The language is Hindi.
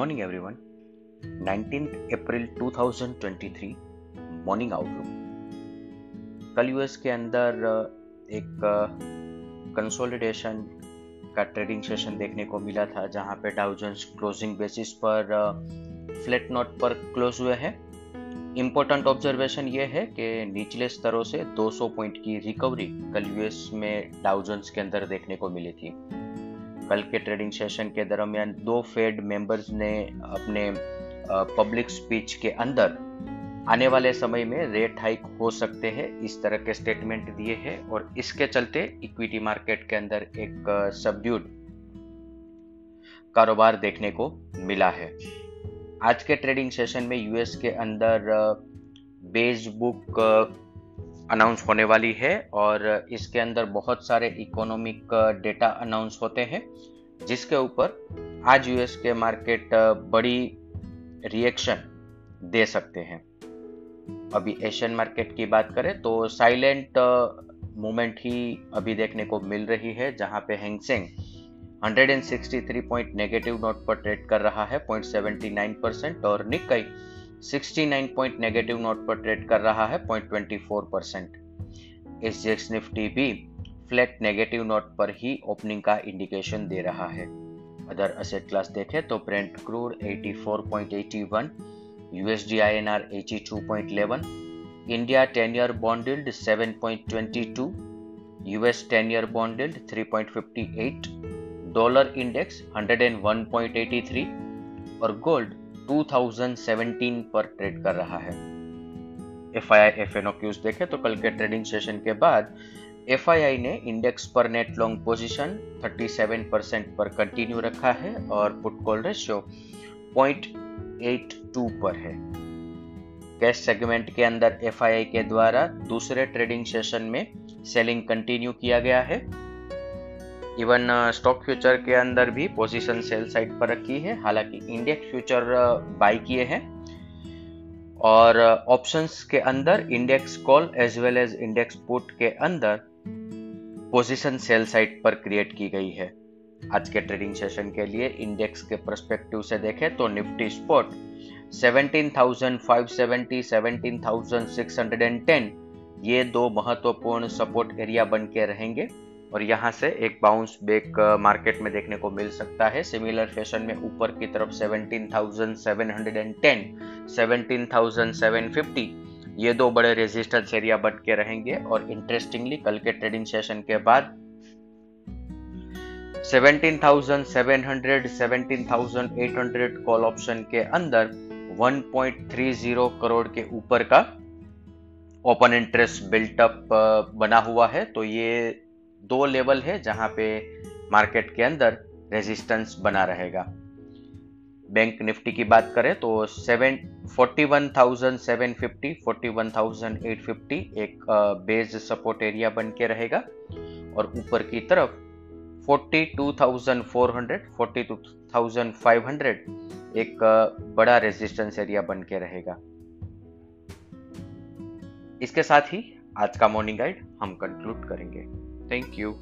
morning, everyone. 19th April 2023 morning outlook कल यूएस के अंदर एक कंसोलिडेशन का ट्रेडिंग सेशन देखने को मिला था जहाँ पे डाउजेंस क्लोजिंग बेसिस पर फ्लैट नोट पर क्लोज हुए हैं। इम्पोर्टेंट ऑब्जर्वेशन ये है कि निचले स्तरों से 200 पॉइंट की रिकवरी कल यूएस में डाउजेंस के अंदर देखने को मिली थी। कल के ट्रेडिंग सेशन के दरमियान दो फेड मेंबर्स ने अपने पब्लिक स्पीच के अंदर आने वाले समय में रेट हाइक हो सकते हैं, इस तरह के स्टेटमेंट दिए हैं और इसके चलते इक्विटी मार्केट के अंदर एक सबड्यूड कारोबार देखने को मिला है। आज के ट्रेडिंग सेशन में यूएस के अंदर बेज बुक अनाउंस होने वाली है और इसके अंदर बहुत सारे इकोनॉमिक डेटा अनाउंस होते हैं, जिसके ऊपर आज यूएस के मार्केट बड़ी रिएक्शन दे सकते हैं। अभी एशियन मार्केट की बात करें तो साइलेंट मूवमेंट ही अभी देखने को मिल रही है, जहाँ पे Hang Seng 163 point negative note पर ट्रेड कर रहा है 0.79 परसेंट और निकाई 69 पॉइंट नेगेटिव नोट पर ट्रेड कर रहा है 0.24 परसेंट एस निफ्टी भी फ्लैट नेगेटिव नोट पर ही ओपनिंग का इंडिकेशन दे रहा है। अदर असेट क्लास देखें तो Brent crude 84.81 USD INR 82.11 India 10 year bond yield 7.22 US 10 year bond yield 3.58 dollar index 101.83 और गोल्ड 2017 पर ट्रेड कर रहा है। F I I F N देखे तो कल के ट्रेडिंग सेशन के बाद एफ़ ने इंडेक्स पर नेट लॉन्ग पोजीशन 37 परसेंट पर कंटिन्यू रखा है और पुट कॉल रेशियो 0.82 पर है। कैश सेगमेंट के अंदर एफ़ के द्वारा दूसरे ट्रेडिंग सेशन में सेलिंग कंटिन्यू किया गया है। इवन स्टॉक फ्यूचर के अंदर भी पोजीशन सेल साइड पर रखी है। हालाँकि इंडेक्स फ्यूचर बाय किए हैं। और ऑप्शंस के अंदर index call as well as index put के अंदर पोजीशन सेल साइड पर क्रिएट की गई है। आज के ट्रेडिंग सेशन के लिए इंडेक्स के परस्पेक्टिव से देखें तो निफ्टी स्पॉट 17,570, 17,610 ये दो महत्वपूर्ण सपोर्ट एरिया बन के रहेंगे। और यहाँ से एक बाउंस बैक मार्केट में देखने को मिल सकता है। सिमिलर फ़ैशन में ऊपर की तरफ़ 17,710, 17,750 ये दो बड़े रेजिस्टेंस एरिया बन के रहेंगे और इंटरेस्टिंगली कल के ट्रेडिंग सेशन के बाद 17,700, 17,800 कॉल ऑप्शन के अंदर 1.30 करोड़ के ऊपर का ओपन इंटरेस्ट बिल्टअप बना हुआ है। तो ये दो लेवल है जहाँ पे मार्केट के अंदर रेजिस्टेंस बना रहेगा। बैंक निफ्टी की बात करें तो seven forty one thousand seven fifty forty one thousand eight fifty एक बेस सपोर्ट एरिया बन के रहेगा। और ऊपर की तरफ़ forty two thousand four hundred forty two thousand five hundred एक बड़ा रेजिस्टेंस एरिया बन के रहेगा। इसके साथ ही आज का मॉर्निंग गाइड हम कंक्लूड करेंगे। Thank you.